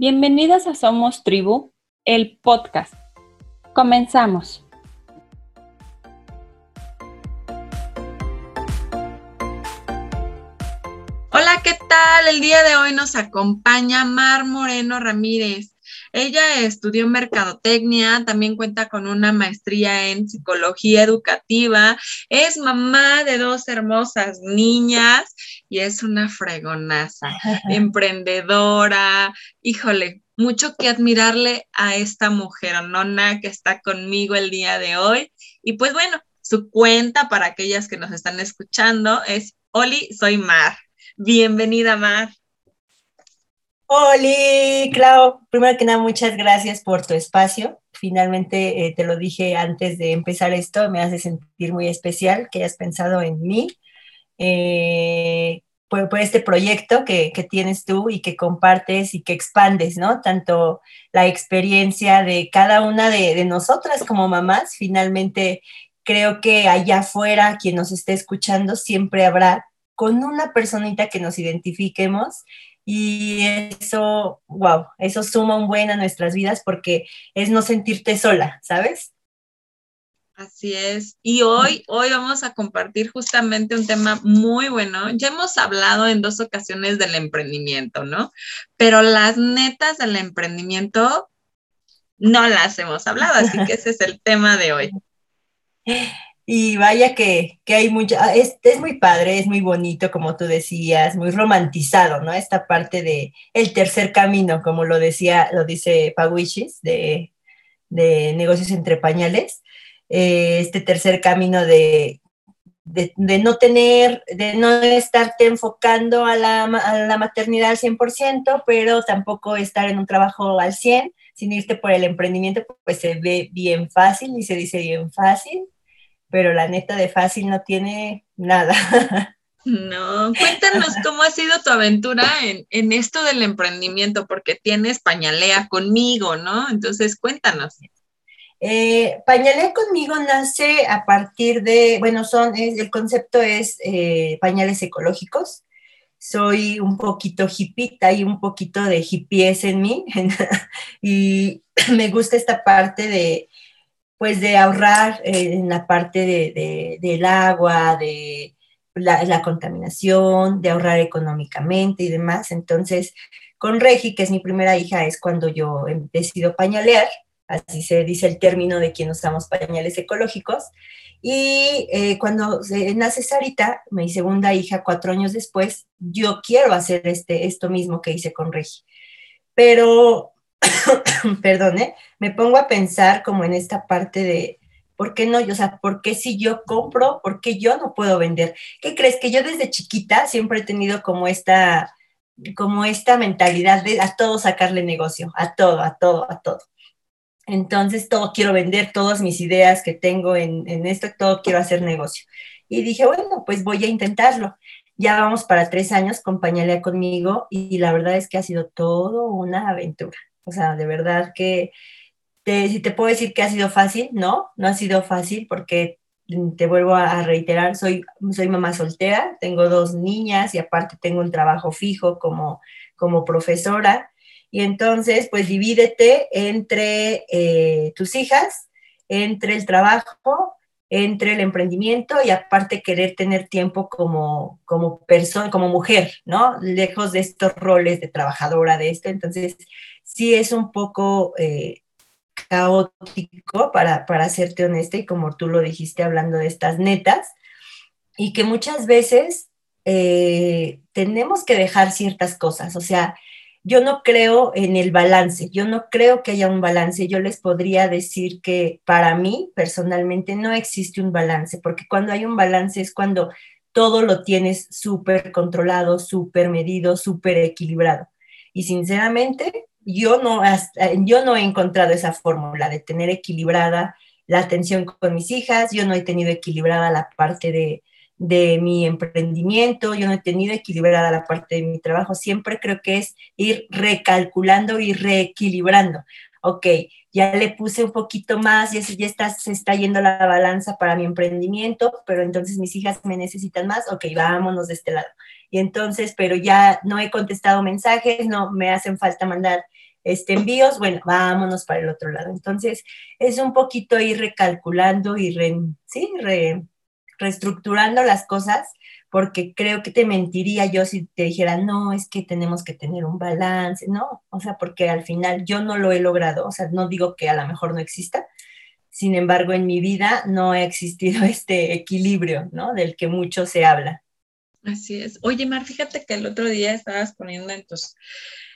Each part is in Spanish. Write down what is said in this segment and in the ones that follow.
Bienvenidas a Somos Tribu, el podcast. Comenzamos. Hola, ¿qué tal? El día de hoy nos acompaña Mar Moreno Ramírez. Ella estudió mercadotecnia, también cuenta con una maestría en psicología educativa, es mamá de dos hermosas niñas y es una fregonaza, emprendedora. Híjole, mucho que admirarle a esta mujer nona que está conmigo el día de hoy. Y pues bueno, su cuenta para aquellas que nos están escuchando es Oli, soy Mar. Bienvenida, Mar. Hola, Clau. Primero que nada, muchas gracias por tu espacio. Finalmente, eh, te lo dije antes de empezar esto, me hace sentir muy especial que hayas pensado en mí, eh, por, este proyecto que, tienes tú y que compartes y que expandes, ¿no? Tanto la experiencia de cada una de nosotras como mamás, finalmente creo que allá afuera, quien nos esté escuchando, siempre habrá con una personita que nos identifiquemos y eso, wow, eso suma un buen a nuestras vidas porque es no sentirte sola, ¿sabes? Así es. Y hoy, hoy vamos a compartir justamente un tema muy bueno. Ya hemos hablado en dos ocasiones del emprendimiento, ¿no? Pero las netas del emprendimiento no las hemos hablado, así que ese es el tema de hoy. Y vaya que, hay mucho, ah, es, es, muy padre, es muy bonito, como tú decías, muy romantizado, ¿no? Esta parte de el tercer camino, como lo decía, lo dice Pawichis, de, de negocios entre pañales, eh, este tercer camino de, de, no tener, de no estarte enfocando a la, a la maternidad al 100%, pero tampoco estar en un trabajo al 100%, sin irte por el emprendimiento, pues se ve bien fácil y se dice bien fácil, pero la neta de fácil no tiene nada. No, cuéntanos cómo ha sido tu aventura en, esto del emprendimiento, porque tienes Pañalea conmigo, ¿no? Entonces, cuéntanos. Eh, Pañalea conmigo nace a partir de, bueno, son, el concepto es eh, pañales ecológicos. Soy un poquito hippita y un poquito de hippies en mí y me gusta esta parte de, pues de ahorrar eh, en la parte de, del agua, de la, contaminación, de ahorrar económicamente y demás. Entonces, con Regi, que es mi primera hija, es cuando yo decido pañalear, así se dice el término de quien usamos pañales ecológicos. Y eh, cuando nace Sarita, mi segunda hija, cuatro años después, yo quiero hacer este, esto mismo que hice con Regi. Pero perdone, ¿eh? me pongo a pensar como en esta parte de, ¿por qué no? O sea, ¿por qué si yo compro, por qué yo no puedo vender? ¿Qué crees? Que yo desde chiquita siempre he tenido como esta, como esta mentalidad de a todo sacarle negocio, a todo, a todo, a todo. Entonces, todo quiero vender, todas mis ideas que tengo en, esto, todo quiero hacer negocio. Y dije, bueno, pues voy a intentarlo. Ya vamos para tres años, compañía conmigo, y la verdad es que ha sido todo una aventura. O sea, de verdad que si te puedo decir que ha sido fácil, no, no ha sido fácil porque te vuelvo a reiterar, soy, soy mamá soltera, tengo dos niñas y aparte tengo un trabajo fijo como, como profesora. Y entonces, pues divídete entre eh, tus hijas, entre el trabajo, entre el emprendimiento y aparte querer tener tiempo como, como persona, como mujer, ¿no? Lejos de estos roles de trabajadora, de esto. Entonces, sí es un poco eh, caótico, para, para serte honesta, y como tú lo dijiste hablando de estas netas, y que muchas veces eh, tenemos que dejar ciertas cosas, o sea, yo no creo en el balance, yo no creo que haya un balance, yo les podría decir que para mí personalmente no existe un balance, porque cuando hay un balance es cuando todo lo tienes súper controlado, súper medido, súper equilibrado. Y sinceramente, yo no, yo no he encontrado esa fórmula de tener equilibrada la atención con mis hijas, yo no he tenido equilibrada la parte de, de mi emprendimiento, yo no he tenido equilibrada la parte de mi trabajo, siempre creo que es ir recalculando y reequilibrando. Ok, ya le puse un poquito más, ya, ya está, se está yendo la balanza para mi emprendimiento, pero entonces mis hijas me necesitan más, ok, vámonos de este lado. Y entonces, pero ya no he contestado mensajes, no me hacen falta mandar este, envíos, bueno, vámonos para el otro lado. Entonces, es un poquito ir recalculando y sí, reestructurando las cosas, porque creo que te mentiría yo si te dijera, no, es que tenemos que tener un balance, no, o sea, porque al final yo no lo he logrado, o sea, no digo que a lo mejor no exista, sin embargo, en mi vida no ha existido este equilibrio, ¿no? Del que mucho se habla. Así es. Oye, Mar, fíjate que el otro día estabas poniendo en tus,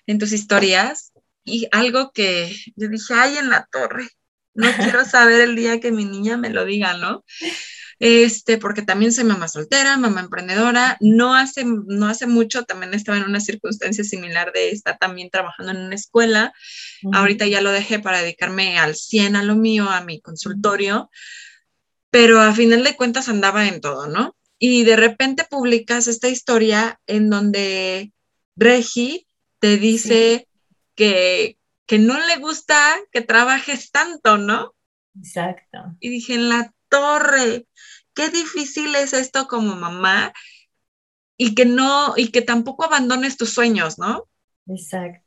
en tus historias y algo que yo dije, ay, en la torre, no quiero saber el día que mi niña me lo diga, ¿no? Este, porque también soy mamá soltera, mamá emprendedora, no hace, no hace mucho también estaba en una circunstancia similar de estar también trabajando en una escuela, ahorita ya lo dejé para dedicarme al 100 a lo mío, a mi consultorio, pero a final de cuentas andaba en todo, ¿no? Y de repente publicas esta historia en donde Regi te dice que, que no le gusta que trabajes tanto, ¿no? Exacto. Y dije, en la torre, qué difícil es esto como mamá y que no, y que tampoco abandones tus sueños, ¿no? Exacto.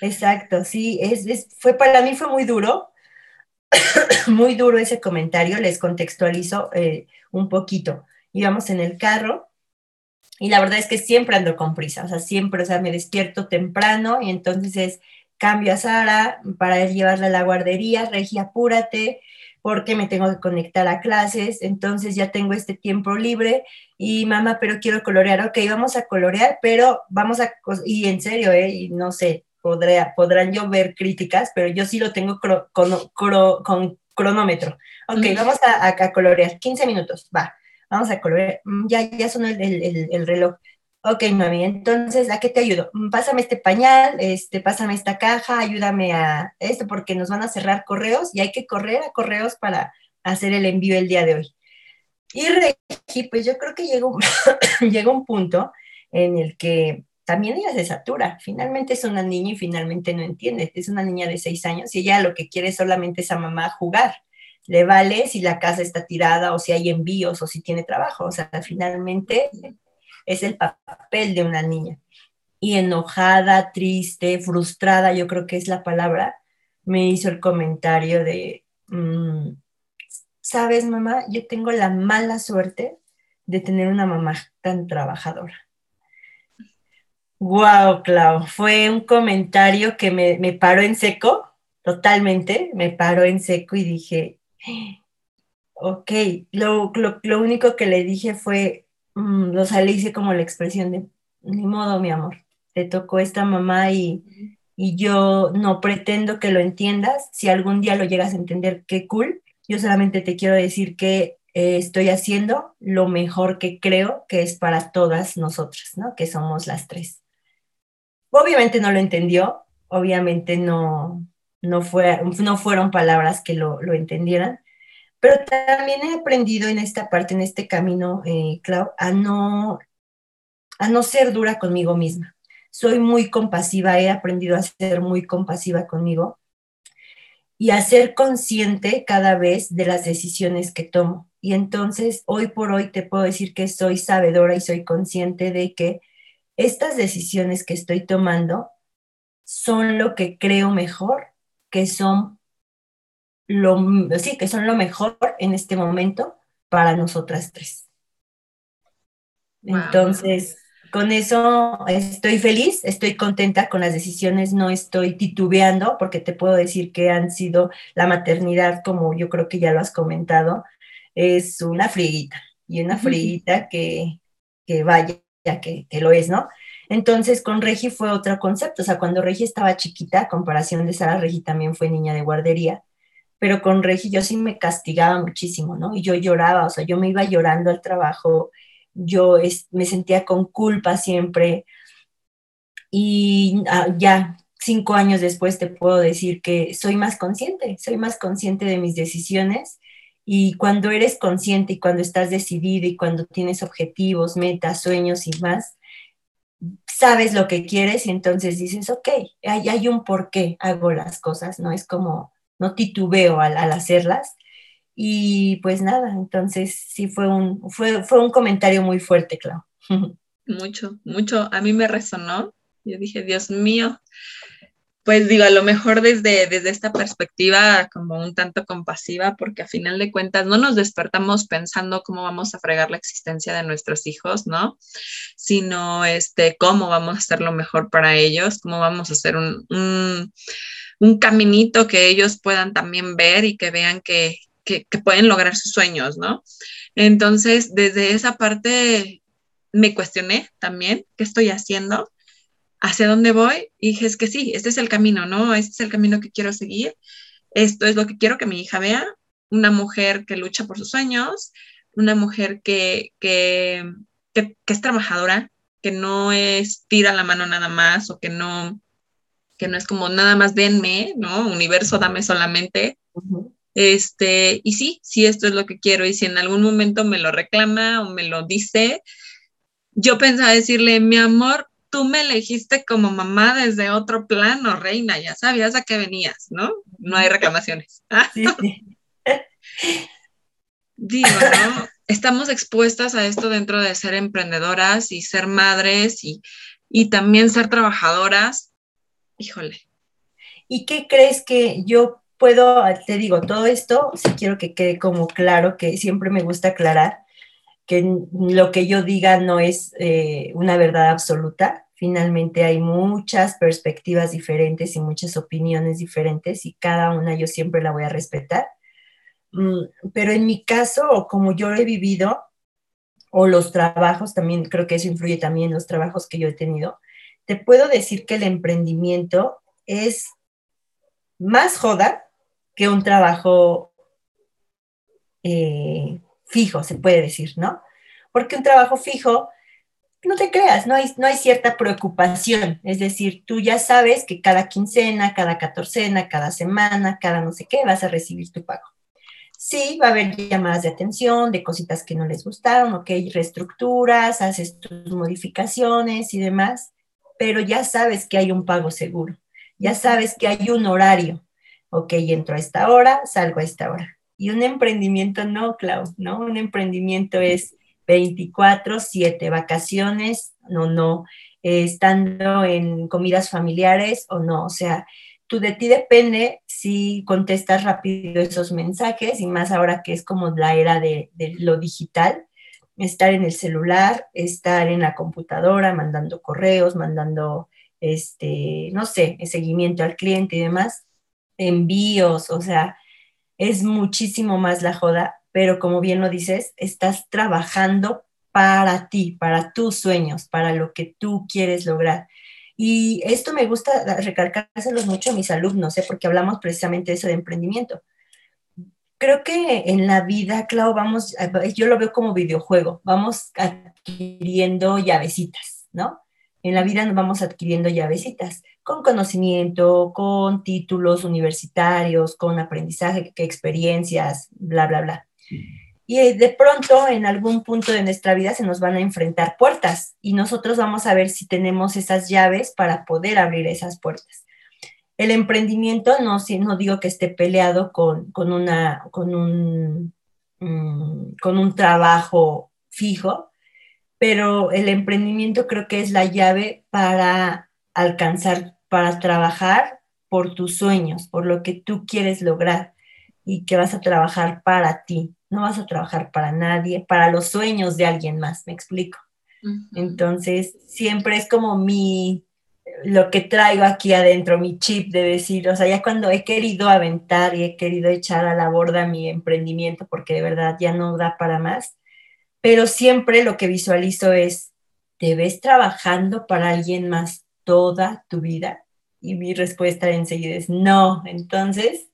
Exacto, sí, es, fue para mí fue muy duro, muy duro ese comentario, les contextualizo eh, un poquito. Íbamos en el carro y la verdad es que siempre ando con prisa, o sea, siempre, o sea, me despierto temprano y entonces es cambio a Sara para llevarla a la guardería, Regia, apúrate, porque me tengo que conectar a clases, entonces ya tengo este tiempo libre. Y mamá, pero quiero colorear, ok, vamos a colorear, pero vamos a, y en serio, eh, y no sé, podré, podrán yo ver críticas, pero yo sí lo tengo con, cronómetro. Ok, vamos a, a, colorear, 15 minutos, va, vamos a colorear, mm, ya, ya sonó el, el, el reloj, Ok, mami, entonces, ¿a qué te ayudo? Mm, pásame este pañal, este, pásame esta caja, ayúdame a esto, porque nos van a cerrar correos y hay que correr a correos para hacer el envío el día de hoy. Y Regi, pues yo creo que llegó, llegó un punto en el que también ella se satura. Finalmente es una niña y finalmente no entiende. Es una niña de seis años y ella lo que quiere solamente es a mamá jugar. Le vale si la casa está tirada o si hay envíos o si tiene trabajo. O sea, finalmente es el papel de una niña. Y enojada, triste, frustrada, yo creo que es la palabra, me hizo el comentario de, mm, sabes mamá, yo tengo la mala suerte de tener una mamá tan trabajadora. Wow, Clau, fue un comentario que me, paró en seco, totalmente, me paró en seco y dije, ok, lo, lo único que le dije fue, Mm, o sea, le hice como la expresión de, ni modo, mi amor, te tocó esta mamá y, yo no pretendo que lo entiendas. Si algún día lo llegas a entender, qué cool. Yo solamente te quiero decir que eh, estoy haciendo lo mejor que creo que es para todas nosotras, ¿no? Que somos las tres. Obviamente no lo entendió, obviamente no, no, fue, no fueron palabras que lo, lo entendieran, pero también he aprendido en esta parte, en este camino, eh, Clau, a no, a no ser dura conmigo misma. Soy muy compasiva, he aprendido a ser muy compasiva conmigo y a ser consciente cada vez de las decisiones que tomo. Y entonces, hoy por hoy te puedo decir que soy sabedora y soy consciente de que estas decisiones que estoy tomando son lo que creo mejor, que son lo, sí, que son lo mejor en este momento para nosotras tres. Entonces, con eso estoy feliz, estoy contenta con las decisiones, no estoy titubeando, porque te puedo decir que han sido la maternidad, como yo creo que ya lo has comentado, es una friguita, y una friguita que, que vaya, que, que lo es, ¿no? Entonces, con Regi fue otro concepto, o sea, cuando Regi estaba chiquita, a comparación de Sara, Regi también fue niña de guardería, pero con Regi yo sí me castigaba muchísimo, ¿no? Y yo lloraba, o sea, yo me iba llorando al trabajo, yo me sentía con culpa siempre. Y ah, ya cinco años después te puedo decir que soy más consciente, soy más consciente de mis decisiones. Y cuando eres consciente y cuando estás decidida y cuando tienes objetivos, metas, sueños y más, sabes lo que quieres y entonces dices, ok, hay, hay un por qué hago las cosas, ¿no? Es como, no titubeo al, hacerlas. Y pues nada, entonces sí fue un, fue, fue un comentario muy fuerte, Clau. Mucho, mucho. A mí me resonó. Yo dije, Dios mío, pues digo, a lo mejor desde, desde esta perspectiva como un tanto compasiva, porque a final de cuentas no nos despertamos pensando cómo vamos a fregar la existencia de nuestros hijos, ¿no? Sino este, cómo vamos a hacer lo mejor para ellos, cómo vamos a hacer un, un, caminito que ellos puedan también ver y que vean que, que, que pueden lograr sus sueños, ¿no? Entonces, desde esa parte me cuestioné también qué estoy haciendo hacia dónde voy y dije, es que sí, este es el camino, ¿no? Este es el camino que quiero seguir. Esto es lo que quiero que mi hija vea, una mujer que lucha por sus sueños, una mujer que, que, que, es trabajadora, que no es tira la mano nada más o que no, que no es como nada más denme, ¿no? Universo, dame solamente. Este, y sí, sí, esto es lo que quiero. Y si en algún momento me lo reclama o me lo dice, yo pensaba decirle, mi amor, tú me elegiste como mamá desde otro plano, reina, ya sabías a qué venías, ¿no? No hay reclamaciones. Sí, Digo, ¿no? Estamos expuestas a esto dentro de ser emprendedoras y ser madres y, y también ser trabajadoras. Híjole. ¿Y qué crees que yo puedo, te digo, todo esto, si quiero que quede como claro, que siempre me gusta aclarar, que lo que yo diga no es eh, una verdad absoluta. Finalmente hay muchas perspectivas diferentes y muchas opiniones diferentes y cada una yo siempre la voy a respetar. Mm, pero en mi caso, o como yo he vivido, o los trabajos, también creo que eso influye también en los trabajos que yo he tenido, te puedo decir que el emprendimiento es más joda que un trabajo eh, fijo, se puede decir, ¿no? Porque un trabajo fijo, no te creas, no hay, no hay cierta preocupación. Es decir, tú ya sabes que cada quincena, cada catorcena, cada semana, cada no sé qué, vas a recibir tu pago. Sí, va a haber llamadas de atención, de cositas que no les gustaron, ok, reestructuras, haces tus modificaciones y demás, pero ya sabes que hay un pago seguro, ya sabes que hay un horario, ok, entro a esta hora, salgo a esta hora. Y un emprendimiento no, Clau, ¿no? Un emprendimiento es 24, 7 vacaciones, no, no, estando en comidas familiares o no. O sea, tú de ti depende si contestas rápido esos mensajes y más ahora que es como la era de lo digital, estar en el celular, estar en la computadora, mandando correos, mandando, este, no sé, seguimiento al cliente y demás, envíos, o sea, es muchísimo más la joda, pero como bien lo dices, estás trabajando para ti, para tus sueños, para lo que tú quieres lograr. Y esto me gusta recalcárselos mucho a mis alumnos, ¿eh? porque hablamos precisamente de eso de emprendimiento. Creo que en la vida, Clau, vamos, yo lo veo como videojuego, vamos adquiriendo llavecitas, ¿no? En la vida nos vamos adquiriendo llavecitas con conocimiento, con títulos universitarios, con aprendizaje, experiencias, bla, bla, bla. Y de pronto, en algún punto de nuestra vida, se nos van a enfrentar puertas y nosotros vamos a ver si tenemos esas llaves para poder abrir esas puertas. El emprendimiento, no, no digo que esté peleado con, con, una, con, un, mm, con un trabajo fijo, pero el emprendimiento creo que es la llave para alcanzar para trabajar por tus sueños, por lo que tú quieres lograr y que vas a trabajar para ti, no vas a trabajar para nadie, para los sueños de alguien más, me explico. Entonces, siempre es como mi, lo que traigo aquí adentro, mi chip de decir, o sea, ya cuando he querido aventar y he querido echar a la borda mi emprendimiento, porque de verdad ya no da para más, pero siempre lo que visualizo es, te ves trabajando para alguien más, toda tu vida? Y mi respuesta enseguida es no. Entonces,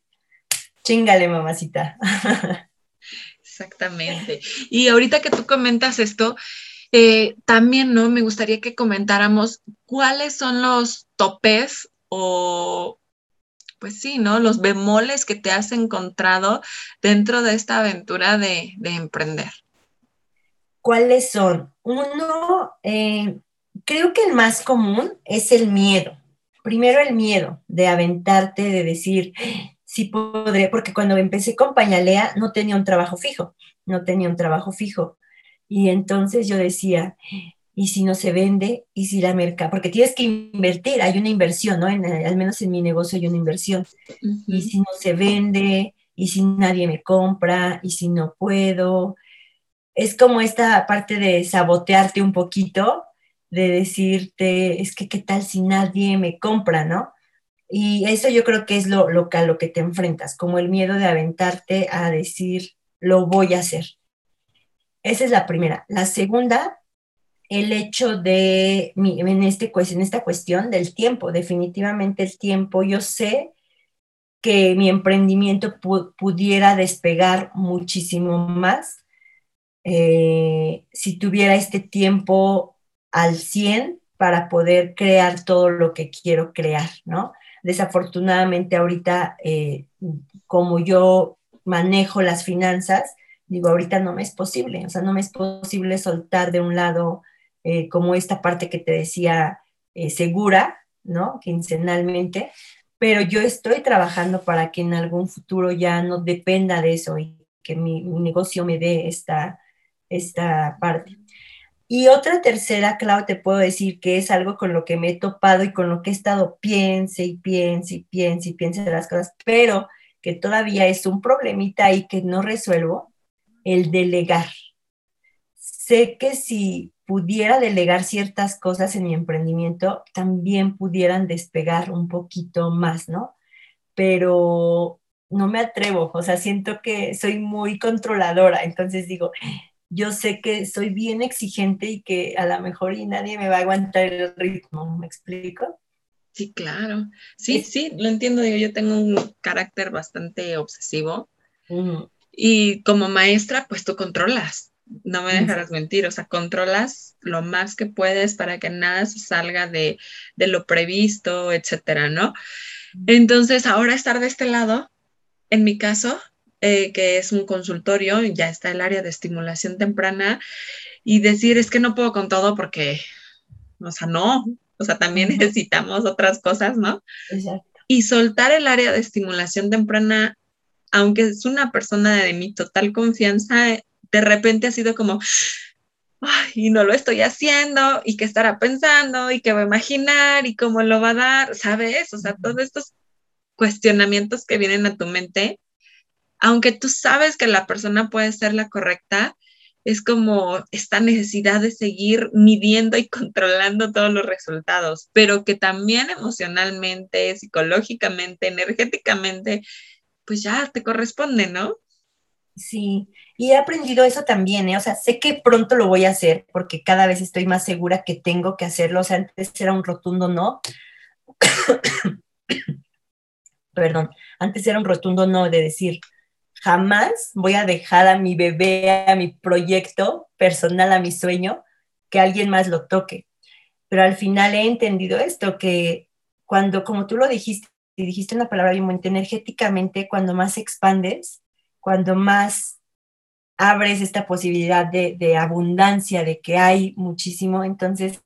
chingale, mamacita. Exactamente. Y ahorita que tú comentas esto, eh, también, ¿no? Me gustaría que comentáramos cuáles son los topes o, pues sí, ¿no? Los bemoles que te has encontrado dentro de esta aventura de, emprender. ¿Cuáles son? Uno, eh, creo que el más común es el miedo. Primero el miedo de aventarte, de decir, sí podré, porque cuando empecé con Pañalea no tenía un trabajo fijo, no tenía un trabajo fijo. Y entonces yo decía, y si no se vende, y si la merca, porque tienes que invertir, hay una inversión, ¿no? al menos en mi negocio hay una inversión. Y si no se vende, y si nadie me compra, y si no puedo. Es como esta parte de sabotearte un poquito, de decirte, es que qué tal si nadie me compra, ¿no? Y eso yo creo que es lo, lo, a lo que te enfrentas, como el miedo de aventarte a decir, lo voy a hacer. Esa es la primera. La segunda el hecho de, en, este, en esta cuestión del tiempo, definitivamente el tiempo, yo sé que mi emprendimiento pudiera despegar muchísimo más eh, si tuviera este tiempo al 100 para poder crear todo lo que quiero crear, ¿no? Desafortunadamente ahorita, eh, como yo manejo las finanzas, digo, ahorita no me es posible, o sea, no me es posible soltar de un lado eh, como esta parte que te decía eh, segura, ¿no? Quincenalmente, pero yo estoy trabajando para que en algún futuro ya no dependa de eso y que mi, negocio me dé esta, esta parte. Y otra tercera, Clau, te puedo decir que es algo con lo que me he topado y con lo que he estado piense y piense y piense y piense de las cosas, pero que todavía es un problemita ahí que no resuelvo, el delegar. Sé que si pudiera delegar ciertas cosas en mi emprendimiento, también pudieran despegar un poquito más, ¿no? Pero no me atrevo, o sea, siento que soy muy controladora, entonces digo, yo sé que soy bien exigente y que a lo mejor y nadie me va a aguantar el ritmo, ¿me explico? Sí, claro. Sí, sí, lo entiendo. yo tengo un carácter bastante obsesivo. Y como maestra, pues tú controlas no me dejarás mentir, o sea, controlas lo más que puedes para que nada se salga de, lo previsto, etcétera, ¿no? Entonces, ahora estar de este lado, en mi caso, eh, que es un consultorio, ya está el área de estimulación temprana, y decir, es que no puedo con todo porque, o sea, no, o sea, también necesitamos otras cosas, ¿no? Exacto. Y soltar el área de estimulación temprana, aunque es una persona de mi total confianza, de repente ha sido como, Ay, y no lo estoy haciendo, y qué estará pensando, y qué va a imaginar, y cómo lo va a dar, ¿sabes? O sea, todos estos cuestionamientos que vienen a tu mente, aunque tú sabes que la persona puede ser la correcta, es como esta necesidad de seguir midiendo y controlando todos los resultados, pero que también emocionalmente, psicológicamente, energéticamente, pues ya te corresponde, ¿no? Sí, y he aprendido eso también, ¿eh? O sea, sé que pronto lo voy a hacer porque cada vez estoy más segura que tengo que hacerlo. O sea, antes era un rotundo no. Perdón, antes era un rotundo no de decir, jamás voy a dejar a mi bebé, a mi proyecto personal, a mi sueño, que alguien más lo toque. Pero al final he entendido esto, que cuando, como tú lo dijiste, y dijiste una palabra bien energéticamente, cuando más expandes, cuando más abres esta posibilidad de, abundancia, de que hay muchísimo, entonces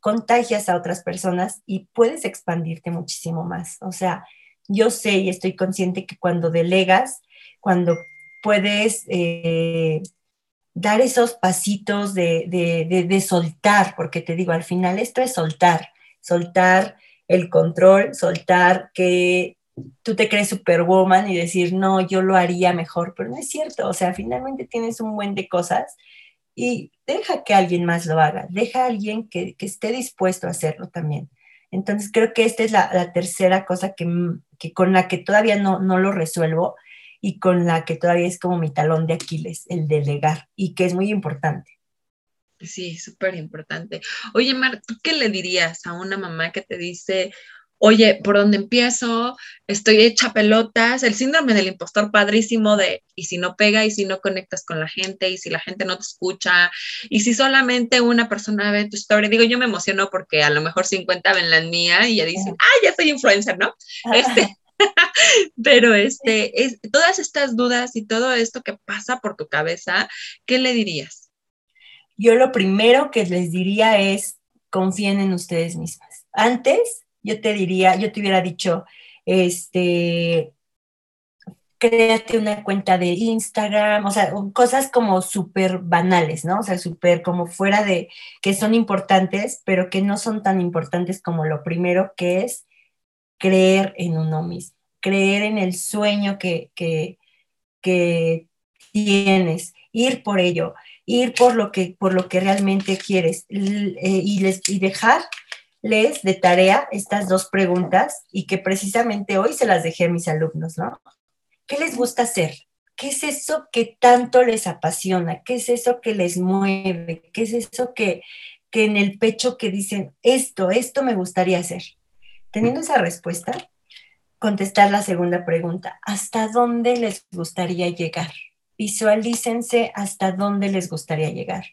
contagias a otras personas y puedes expandirte muchísimo más. O sea, yo sé y estoy consciente que cuando delegas, cuando puedes eh, dar esos pasitos de, de, soltar, porque te digo, al final esto es soltar, soltar el control, soltar que tú te crees superwoman y decir, no, yo lo haría mejor, pero no es cierto, o sea, finalmente tienes un buen de cosas y deja que alguien más lo haga, deja a alguien que, esté dispuesto a hacerlo también. Entonces creo que esta es la, tercera cosa que, con la que todavía no, no lo resuelvo y con la que todavía es como mi talón de Aquiles, el delegar, y que es muy importante. Sí, súper importante. Oye, Mar, ¿tú qué le dirías a una mamá que te dice, oye, ¿por dónde empiezo? Estoy hecha pelotas, el síndrome del impostor padrísimo de, y si no pega, y si no conectas con la gente, y si la gente no te escucha, y si solamente una persona ve tu historia, digo, yo me emociono porque a lo mejor 50 ven la mía y ya dicen, ah, ya soy influencer, ¿no? Este, pero este, es, todas estas dudas y todo esto que pasa por tu cabeza, ¿qué le dirías? Yo lo primero que les diría es, confíen en ustedes mismas. Antes yo te diría, yo te hubiera dicho, este, créate una cuenta de Instagram, o sea, cosas como súper banales, ¿no? O sea, súper como fuera de, que son importantes, pero que no son tan importantes como lo primero que es creer en uno mismo, creer en el sueño que, que, que tienes, ir por ello, ir por lo que, por lo que realmente quieres eh, y, les, y dejarles de tarea estas dos preguntas y que precisamente hoy se las dejé a mis alumnos, ¿no? ¿Qué les gusta hacer? ¿Qué es eso que tanto les apasiona? ¿Qué es eso que les mueve? ¿Qué es eso que, que en el pecho que dicen, esto, esto me gustaría hacer? Teniendo esa respuesta, contestar la segunda pregunta, ¿hasta dónde les gustaría llegar? Visualícense hasta dónde les gustaría llegar.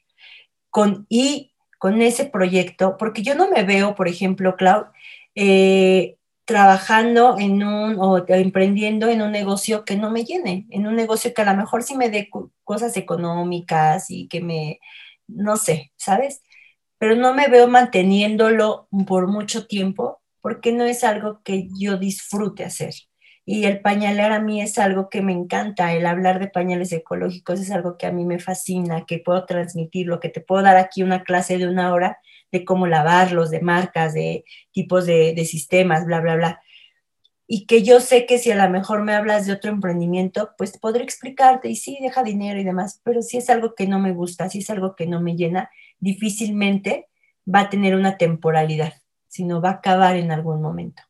Con, y con ese proyecto, porque yo no me veo, por ejemplo, Clau, eh, trabajando en un o emprendiendo en un negocio que no me llene, en un negocio que a lo mejor sí me dé cosas económicas y que me, no sé, ¿sabes? Pero no me veo manteniéndolo por mucho tiempo porque no es algo que yo disfrute hacer. Y el pañalar a mí es algo que me encanta, el hablar de pañales ecológicos es algo que a mí me fascina, que puedo transmitir, lo que te puedo dar aquí una clase de una hora de cómo lavarlos, de marcas, de tipos de, sistemas, bla, bla, bla. Y que yo sé que si a lo mejor me hablas de otro emprendimiento, pues podré explicarte y sí, deja dinero y demás, pero si es algo que no me gusta, si es algo que no me llena, difícilmente va a tener una temporalidad, sino va a acabar en algún momento.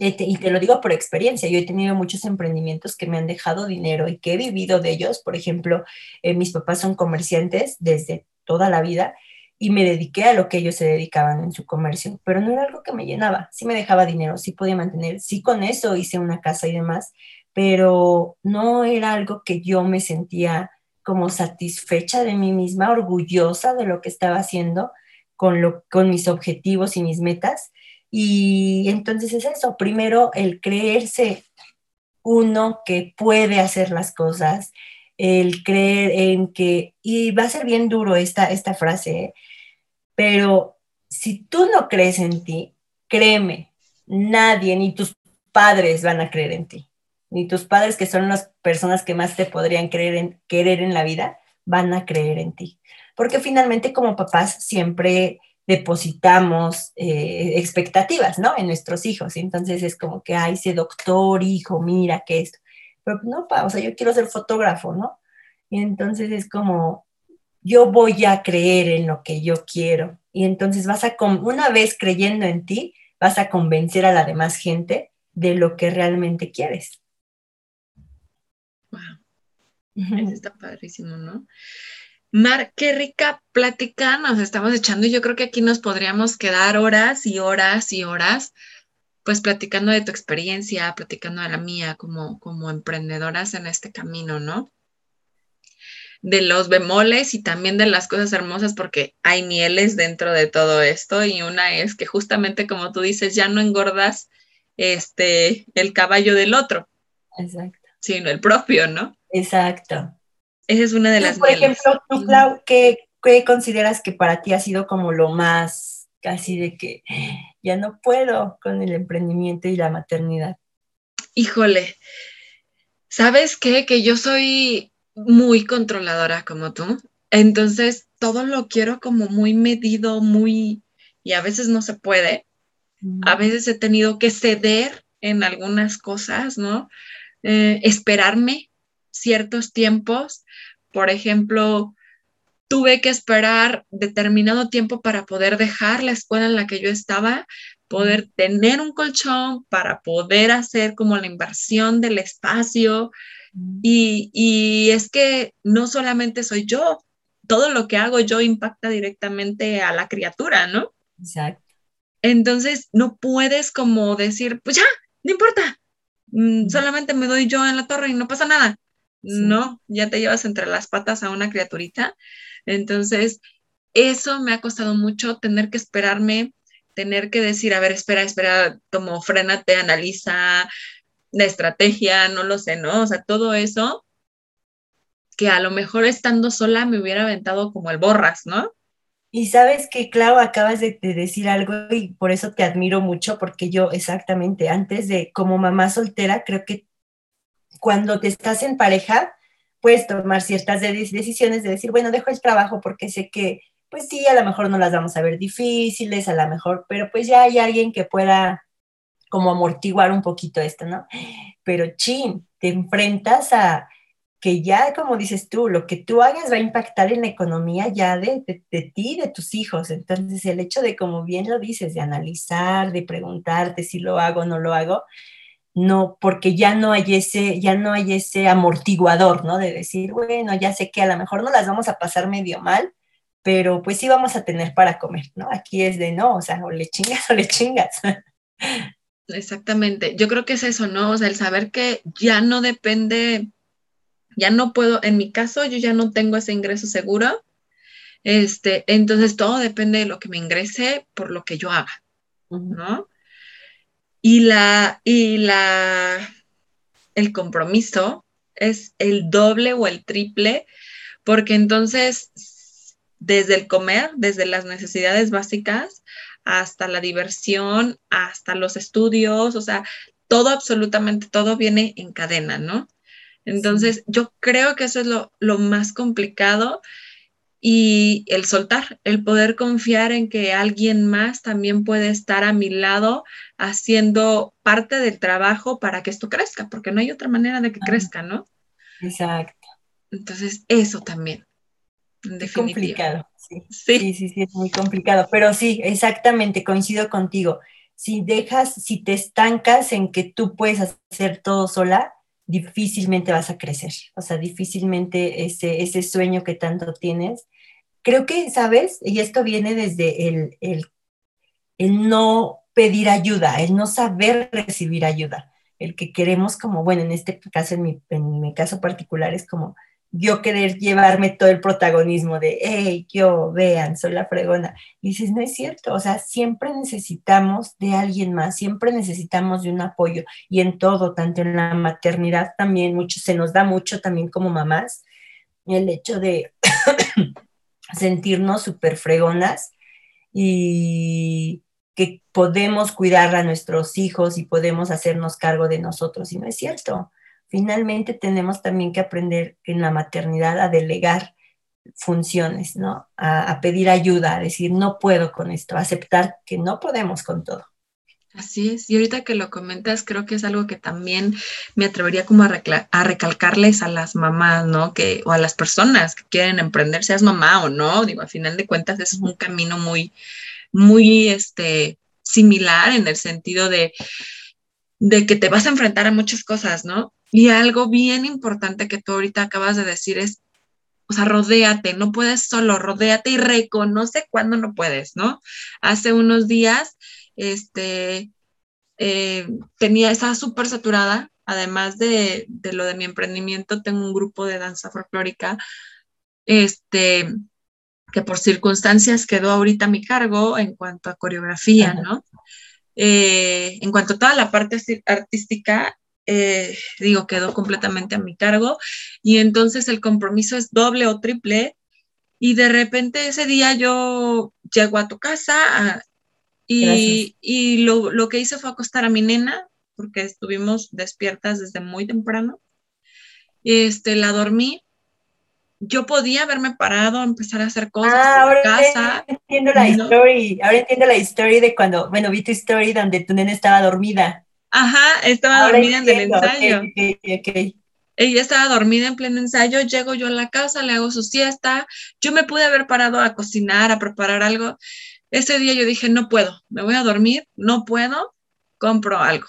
Y te lo digo por experiencia, yo he tenido muchos emprendimientos que me han dejado dinero y que he vivido de ellos. Por ejemplo, eh, mis papás son comerciantes desde toda la vida y me dediqué a lo que ellos se dedicaban en su comercio, pero no era algo que me llenaba, sí me dejaba dinero, sí podía mantener, sí con eso hice una casa y demás, pero no era algo que yo me sentía como satisfecha de mí misma, orgullosa de lo que estaba haciendo con, lo, con mis objetivos y mis metas. Y entonces es eso, primero el creerse uno que puede hacer las cosas, el creer en que, y va a ser bien duro esta, esta frase, pero si tú no crees en ti, créeme, nadie, ni tus padres van a creer en ti, ni tus padres que son las personas que más te podrían creer en, querer en la vida, van a creer en ti. Porque finalmente como papás siempre depositamos eh, expectativas, ¿no? En nuestros hijos. Entonces es como que, ay, ese doctor, hijo, mira que esto. Pero no, pa, o sea, yo quiero ser fotógrafo, ¿no? Y entonces es como, yo voy a creer en lo que yo quiero. Y entonces vas a, una vez creyendo en ti, vas a convencer a la demás gente de lo que realmente quieres. Wow. Eso está padrísimo, ¿no? Mar, qué rica plática nos estamos echando y yo creo que aquí nos podríamos quedar horas y horas y horas, pues platicando de tu experiencia, platicando de la mía como, como emprendedoras en este camino, ¿no? de los bemoles y también de las cosas hermosas porque hay mieles dentro de todo esto y una es que justamente como tú dices, ya no engordas este el caballo del otro. Exacto. Sino el propio, ¿no? Exacto. Esa es una de las Por ejemplo, tú, Clau, ¿qué, ¿qué consideras que para ti ha sido como lo más casi de que ya no puedo con el emprendimiento y la maternidad? Híjole, ¿sabes qué? Que yo soy muy controladora como tú. Entonces, todo lo quiero como muy medido, muy... Y a veces no se puede. A veces he tenido que ceder en algunas cosas, ¿no? Eh, esperarme ciertos tiempos. Por ejemplo, tuve que esperar determinado tiempo para poder dejar la escuela en la que yo estaba, poder tener un colchón, para poder hacer como la inversión del espacio, y, es que no solamente soy yo, todo lo que hago yo impacta directamente a la criatura, ¿no? Exacto. Entonces, no puedes como decir, pues ya, no importa, mm, solamente me doy yo en la torre y no pasa nada. No, ya te llevas entre las patas a una criaturita. Entonces, eso me ha costado mucho tener que esperarme, tener que decir, a ver, espera, espera, como frénate, analiza, de estrategia, no lo sé, ¿no? O sea, todo eso que a lo mejor estando sola me hubiera aventado como el borras, ¿no? Y sabes que, Clau, acabas de, decir algo y por eso te admiro mucho, porque yo exactamente antes de, como mamá soltera, creo que cuando te estás en pareja, puedes tomar ciertas decisiones de decir, bueno, dejo el trabajo porque sé que, pues sí, a lo mejor no las vamos a ver difíciles, a lo mejor, pero pues ya hay alguien que pueda como amortiguar un poquito esto, ¿no? Pero chin, te enfrentas a que ya, como dices tú, lo que tú hagas va a impactar en la economía ya de, de, de ti, de tus hijos. Entonces, el hecho de, como bien lo dices, de analizar, de preguntarte si lo hago o no lo hago, no, porque ya no hay ese, ya no hay ese amortiguador, ¿no? De decir, bueno, ya sé que a lo mejor no las vamos a pasar medio mal, pero pues sí vamos a tener para comer, ¿no? Aquí es de no, o sea, o le chingas o le chingas. Exactamente. Yo creo que es eso, ¿no? O sea, el saber que ya no depende, ya no puedo, en mi caso, yo ya no tengo ese ingreso seguro. Este, entonces todo depende de lo que me ingrese por lo que yo haga, ¿no? Y la, y la, el compromiso es el doble o el triple, porque entonces, desde el comer, desde las necesidades básicas, hasta la diversión, hasta los estudios, o sea, todo, absolutamente todo viene en cadena, ¿no? Entonces, yo creo que eso es lo, lo más complicado y el soltar, el poder confiar en que alguien más también puede estar a mi lado haciendo parte del trabajo para que esto crezca, porque no hay otra manera de que crezca, ¿no? Exacto. Entonces, eso también. Es complicado, sí. sí. Sí, sí, sí, es muy complicado, pero sí, exactamente, coincido contigo. Si dejas, si te estancas en que tú puedes hacer todo sola, difícilmente vas a crecer. O sea, difícilmente ese, ese sueño que tanto tienes. Creo que, ¿sabes? Y esto viene desde el, el, el no pedir ayuda, el no saber recibir ayuda. El que queremos como, bueno, en este caso, en mi, en mi caso particular, es como, yo querer llevarme todo el protagonismo de, hey, yo, vean, soy la fregona. Y dices, no es cierto, o sea, siempre necesitamos de alguien más, siempre necesitamos de un apoyo y en todo, tanto en la maternidad también, mucho, se nos da mucho también como mamás, el hecho de sentirnos súper fregonas y que podemos cuidar a nuestros hijos y podemos hacernos cargo de nosotros, y no es cierto finalmente tenemos también que aprender en la maternidad a delegar funciones, ¿no? A, pedir ayuda, a decir, no puedo con esto, aceptar que no podemos con todo. Así es, y ahorita que lo comentas, creo que es algo que también me atrevería como a, a, recalcarles a las mamás, ¿no? Que, o a las personas que quieren emprender, seas mamá o no, digo, al final de cuentas es un camino muy, muy, este, similar en el sentido de, de que te vas a enfrentar a muchas cosas, ¿no? Y algo bien importante que tú ahorita acabas de decir es, o sea, rodéate, no puedes solo, rodéate y reconoce cuándo no puedes, ¿no? Hace unos días, este, eh, tenía, estaba súper saturada, además de, de, lo de mi emprendimiento, tengo un grupo de danza folclórica, este, que por circunstancias quedó ahorita a mi cargo en cuanto a coreografía, ¿no? Eh, en cuanto a toda la parte artística, eh, digo, quedó completamente a mi cargo y entonces el compromiso es doble o triple y de repente ese día yo llego a tu casa ah, y, y lo, lo, que hice fue acostar a mi nena porque estuvimos despiertas desde muy temprano. Este, la dormí. Yo podía haberme parado, empezar a hacer cosas ah, en casa. Entiendo la historia. Ahora entiendo la historia de cuando, bueno, vi tu story donde tu nena estaba dormida. Ajá, estaba dormida en el ensayo. Ella estaba dormida en pleno ensayo, llego yo a la casa, le hago su siesta, yo me pude haber parado a cocinar, a preparar algo. Ese día yo dije, no puedo, me voy a dormir, no puedo, compro algo,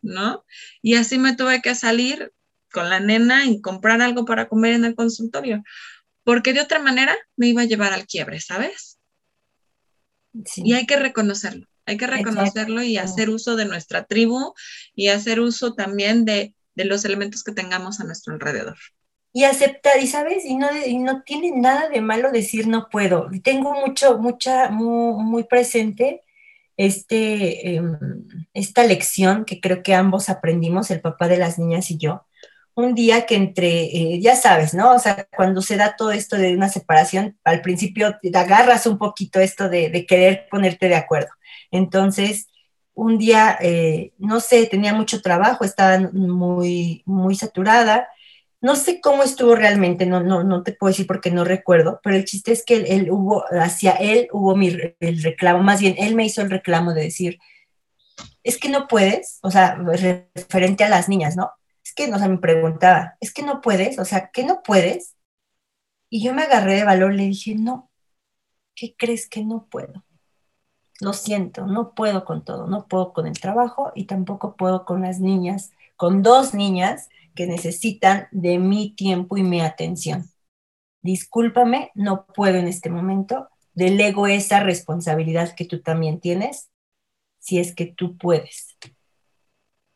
¿no? Y así me tuve que salir con la nena y comprar algo para comer en el consultorio, porque de otra manera me iba a llevar al quiebre, ¿sabes? Y hay que reconocerlo. Hay que reconocerlo y hacer uso de nuestra tribu y hacer uso también de, los elementos que tengamos a nuestro alrededor. Y aceptar, y sabes, y no, no tiene nada de malo decir no puedo. Tengo mucho, mucha, muy, presente este, em, esta lección que creo que ambos aprendimos, el papá de las niñas y yo. Un día que entre, eh, ya sabes, ¿no? O sea, cuando se da todo esto de una separación, al principio te agarras un poquito esto de, querer ponerte de acuerdo. Entonces, un día, eh, no sé, tenía mucho trabajo, estaba muy, muy saturada. No sé cómo estuvo realmente, no, no, no te puedo decir porque no recuerdo, pero el chiste es que él, hubo, hacia él hubo mi, el reclamo, más bien él me hizo el reclamo de decir, es que no puedes, o sea, referente a las niñas, ¿no? Que, o sea, me preguntaba, es que no puedes, o sea, ¿qué no puedes? Y yo me agarré de valor, le dije, no, ¿qué crees que no puedo? Lo siento, no puedo con todo, no puedo con el trabajo y tampoco puedo con las niñas, con dos niñas que necesitan de mi tiempo y mi atención. Discúlpame, no puedo en este momento, delego esa responsabilidad que tú también tienes, si es que tú puedes.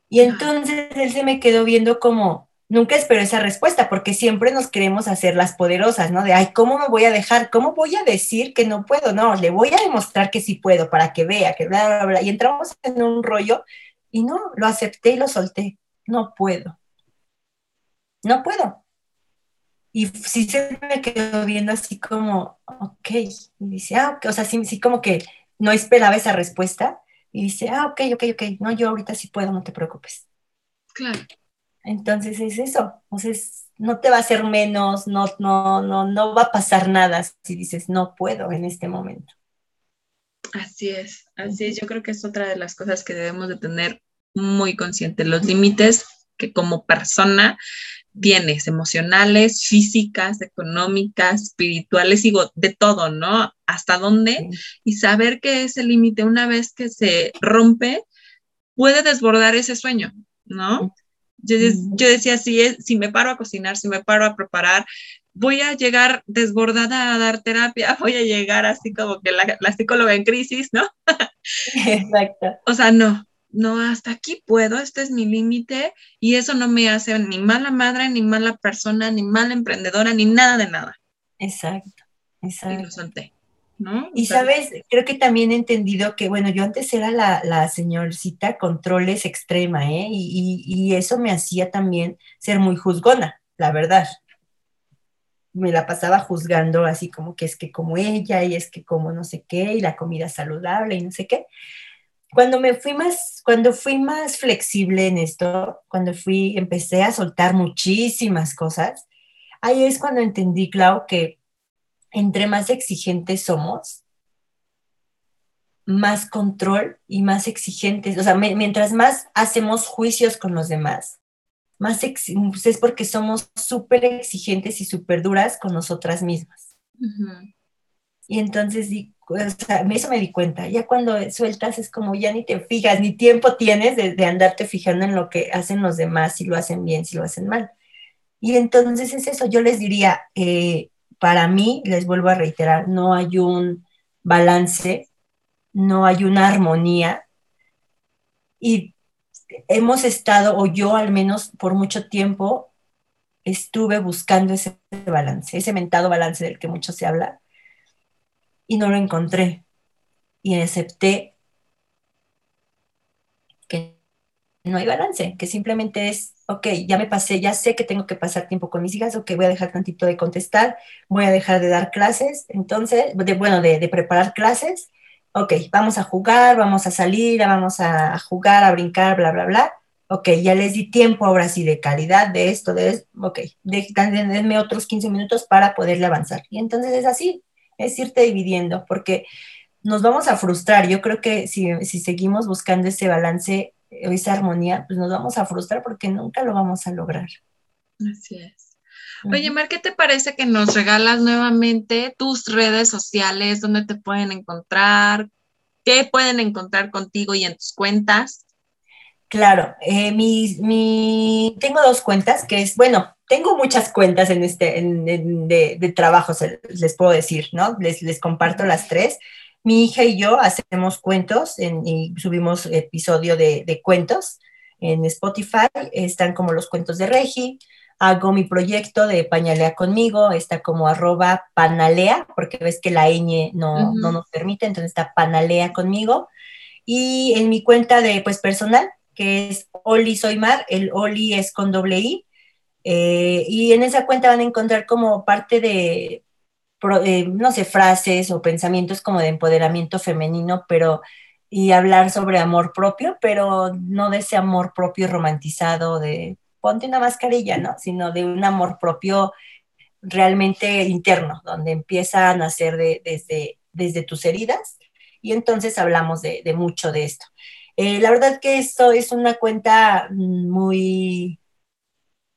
Y entonces él se me quedó viendo como, nunca espero esa respuesta porque siempre nos queremos hacer las poderosas, ¿no? De, ay, ¿cómo me voy a dejar? ¿Cómo voy a decir que no puedo? No, le voy a demostrar que sí puedo para que vea, que bla, bla, bla. Y entramos en un rollo y no, lo acepté y lo solté. No puedo. No puedo. Y sí se me quedó viendo así como, ok. Y dice, ah, ok. O sea, sí, sí como que no esperaba esa respuesta. Y dice, ah, ok, ok, ok. No, yo ahorita sí puedo, no te preocupes. Claro. Entonces es eso, entonces no te va a hacer menos, no, no, no, no va a pasar nada si dices no puedo en este momento. Así es, así es. Yo creo que es otra de las cosas que debemos de tener muy consciente, los límites que como persona tienes, emocionales, físicas, económicas, espirituales, digo, de todo, ¿no? Hasta dónde y saber que ese límite una vez que se rompe puede desbordar ese sueño, ¿no? Yo, decía, si, es, si me paro a cocinar, si me paro a preparar, voy a llegar desbordada a dar terapia, voy a llegar así como que la, la psicóloga en crisis, ¿no? Exacto. O sea, no, no, hasta aquí puedo, este es mi límite y eso no me hace ni mala madre, ni mala persona, ni mala emprendedora, ni nada de nada. Exacto, exacto. Y lo solté. ¿No? Y sabes, creo que también he entendido que, bueno, yo antes era la, la señorcita controles extrema, ¿eh? Y, y, eso me hacía también ser muy juzgona, la verdad. Me la pasaba juzgando así como que es que como ella y es que como no sé qué y la comida saludable y no sé qué. Cuando me fui más, cuando fui más flexible en esto, cuando fui, empecé a soltar muchísimas cosas, ahí es cuando entendí, Clau, que entre más exigentes somos, más control y más exigentes, o sea, mientras más hacemos juicios con los demás, más pues, es porque somos súper exigentes y súper duras con nosotras mismas. Y entonces, o sea, eso me di cuenta, ya cuando sueltas es como ya ni te fijas, ni tiempo tienes de, andarte fijando en lo que hacen los demás, si lo hacen bien, si lo hacen mal. Y entonces es eso, yo les diría, eh, para mí, les vuelvo a reiterar, no hay un balance, no hay una armonía. Y hemos estado, o yo al menos por mucho tiempo, estuve buscando ese balance, ese mentado balance del que mucho se habla, y no lo encontré. Y acepté que no hay balance, que simplemente es ok, ya me pasé, ya sé que tengo que pasar tiempo con mis hijas, ok, voy a dejar tantito de contestar, voy a dejar de dar clases, entonces, de, bueno, de, preparar clases, ok, vamos a jugar, vamos a salir, vamos a jugar, a brincar, bla, bla, bla. Ok, ya les di tiempo ahora sí de calidad, de esto, de esto, ok, denme otros 15 minutos para poderle avanzar. Y entonces es así, es irte dividiendo, porque nos vamos a frustrar. Yo creo que si, si seguimos buscando ese balance, esa armonía, pues nos vamos a frustrar porque nunca lo vamos a lograr. Así es. Oye, Mar, ¿qué te parece que nos regalas nuevamente tus redes sociales, dónde te pueden encontrar, qué pueden encontrar contigo y en tus cuentas? Claro, eh, mi, tengo dos cuentas, que es, bueno, tengo muchas cuentas en este, de, de trabajo, les puedo decir, ¿no? Les, les comparto las tres. Mi hija y yo hacemos cuentos y subimos episodio de, cuentos en Spotify. Están como los cuentos de Regi. Hago mi proyecto de Pañalea conmigo. Está como arroba panalea, porque ves que la ñ no, no nos permite, entonces está panalea conmigo. Y en mi cuenta de pues personal, que es Oli Soy Mar, el Oli es con doble I. Eh, y en esa cuenta van a encontrar como parte de eh, no sé, frases o pensamientos como de empoderamiento femenino, pero y hablar sobre amor propio, pero no de ese amor propio romantizado de ponte una mascarilla, ¿no? Sino de un amor propio realmente interno, donde empieza a nacer desde, desde tus heridas y entonces hablamos de, mucho de esto. Eh, la verdad que esto es una cuenta muy,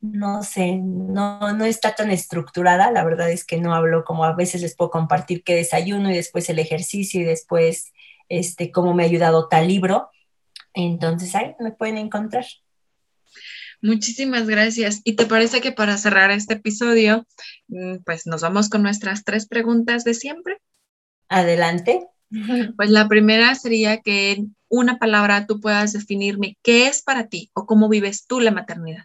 no sé, no, no está tan estructurada, la verdad es que no hablo como a veces les puedo compartir que desayuno y después el ejercicio y después este, cómo me ha ayudado tal libro. Entonces ahí me pueden encontrar. Muchísimas gracias. ¿Y te parece que para cerrar este episodio, mm, pues nos vamos con nuestras tres preguntas de siempre? Adelante. Pues la primera sería que en una palabra tú puedas definirme qué es para ti o cómo vives tú la maternidad.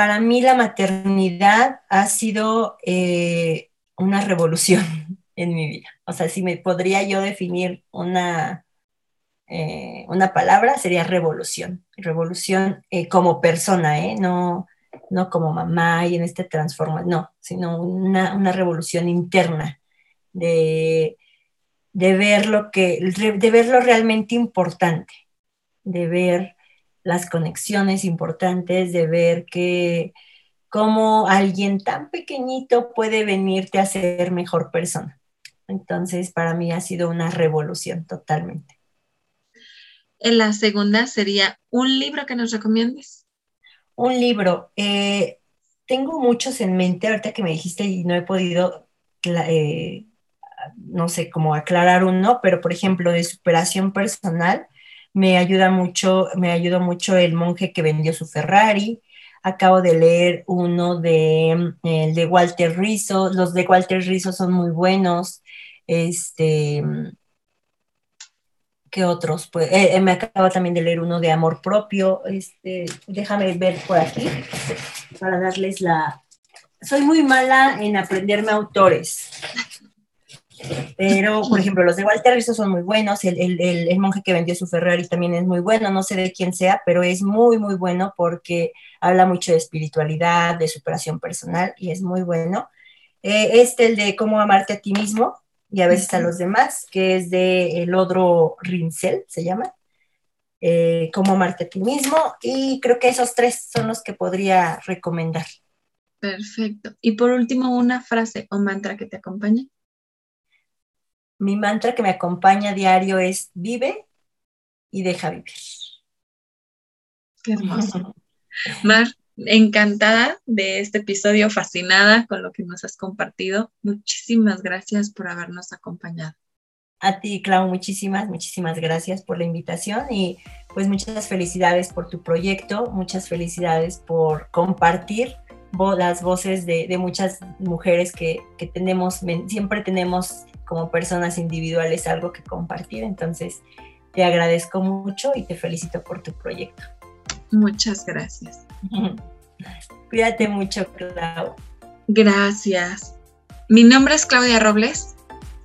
Para mí la maternidad ha sido eh, una revolución en mi vida. O sea, si me podría yo definir una, eh, una palabra sería revolución. Revolución eh, como persona, ¿eh? no, no como mamá y en este transforma, no, sino una, revolución interna de, de, ver lo que, de ver lo realmente importante, de ver las conexiones importantes, de ver que cómo alguien tan pequeñito puede venirte a ser mejor persona. Entonces, para mí ha sido una revolución totalmente. En la segunda sería un libro que nos recomiendes. Un libro. Eh, tengo muchos en mente, ahorita que me dijiste y no he podido, eh, no sé, cómo aclarar uno, pero por ejemplo, de superación personal, me ayuda mucho, me ayudó mucho el monje que vendió su Ferrari. Acabo de leer uno de, el de Walter Rizzo. Los de Walter Rizzo son muy buenos. Este, ¿Qué otros? Pues, eh, eh, me acabo también de leer uno de amor propio. Este, déjame ver por aquí para darles la. Soy muy mala en aprenderme autores. Pero, por ejemplo, los de Walter Rizzo son muy buenos. El, el, el, monje que vendió su Ferrari también es muy bueno. No sé de quién sea, pero es muy, muy bueno porque habla mucho de espiritualidad, de superación personal y es muy bueno. Eh, este, el de cómo amarte a ti mismo, y a veces a los demás, que es de el otro Rincel, se llama, eh, Cómo amarte a ti mismo, y creo que esos tres son los que podría recomendar. Perfecto. Y por último, una frase o mantra que te acompañe. Mi mantra que me acompaña a diario es vive y deja vivir. Qué hermoso. Mar, encantada de este episodio, fascinada con lo que nos has compartido. Muchísimas gracias por habernos acompañado. A ti, Clau, muchísimas, muchísimas gracias por la invitación y pues muchas felicidades por tu proyecto, muchas felicidades por compartir las voces de, muchas mujeres que, que tenemos, siempre tenemos como personas individuales algo que compartir. Entonces, te agradezco mucho y te felicito por tu proyecto. Muchas gracias. Cuídate mucho, Clau. Gracias. Mi nombre es Claudia Robles.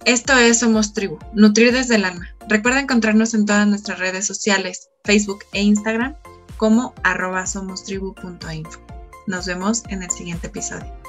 Esto es Somos Tribu, Nutrir desde el alma. Recuerda encontrarnos en todas nuestras redes sociales, Facebook e Instagram, como arroba somostribu.info. Nos vemos en el siguiente episodio.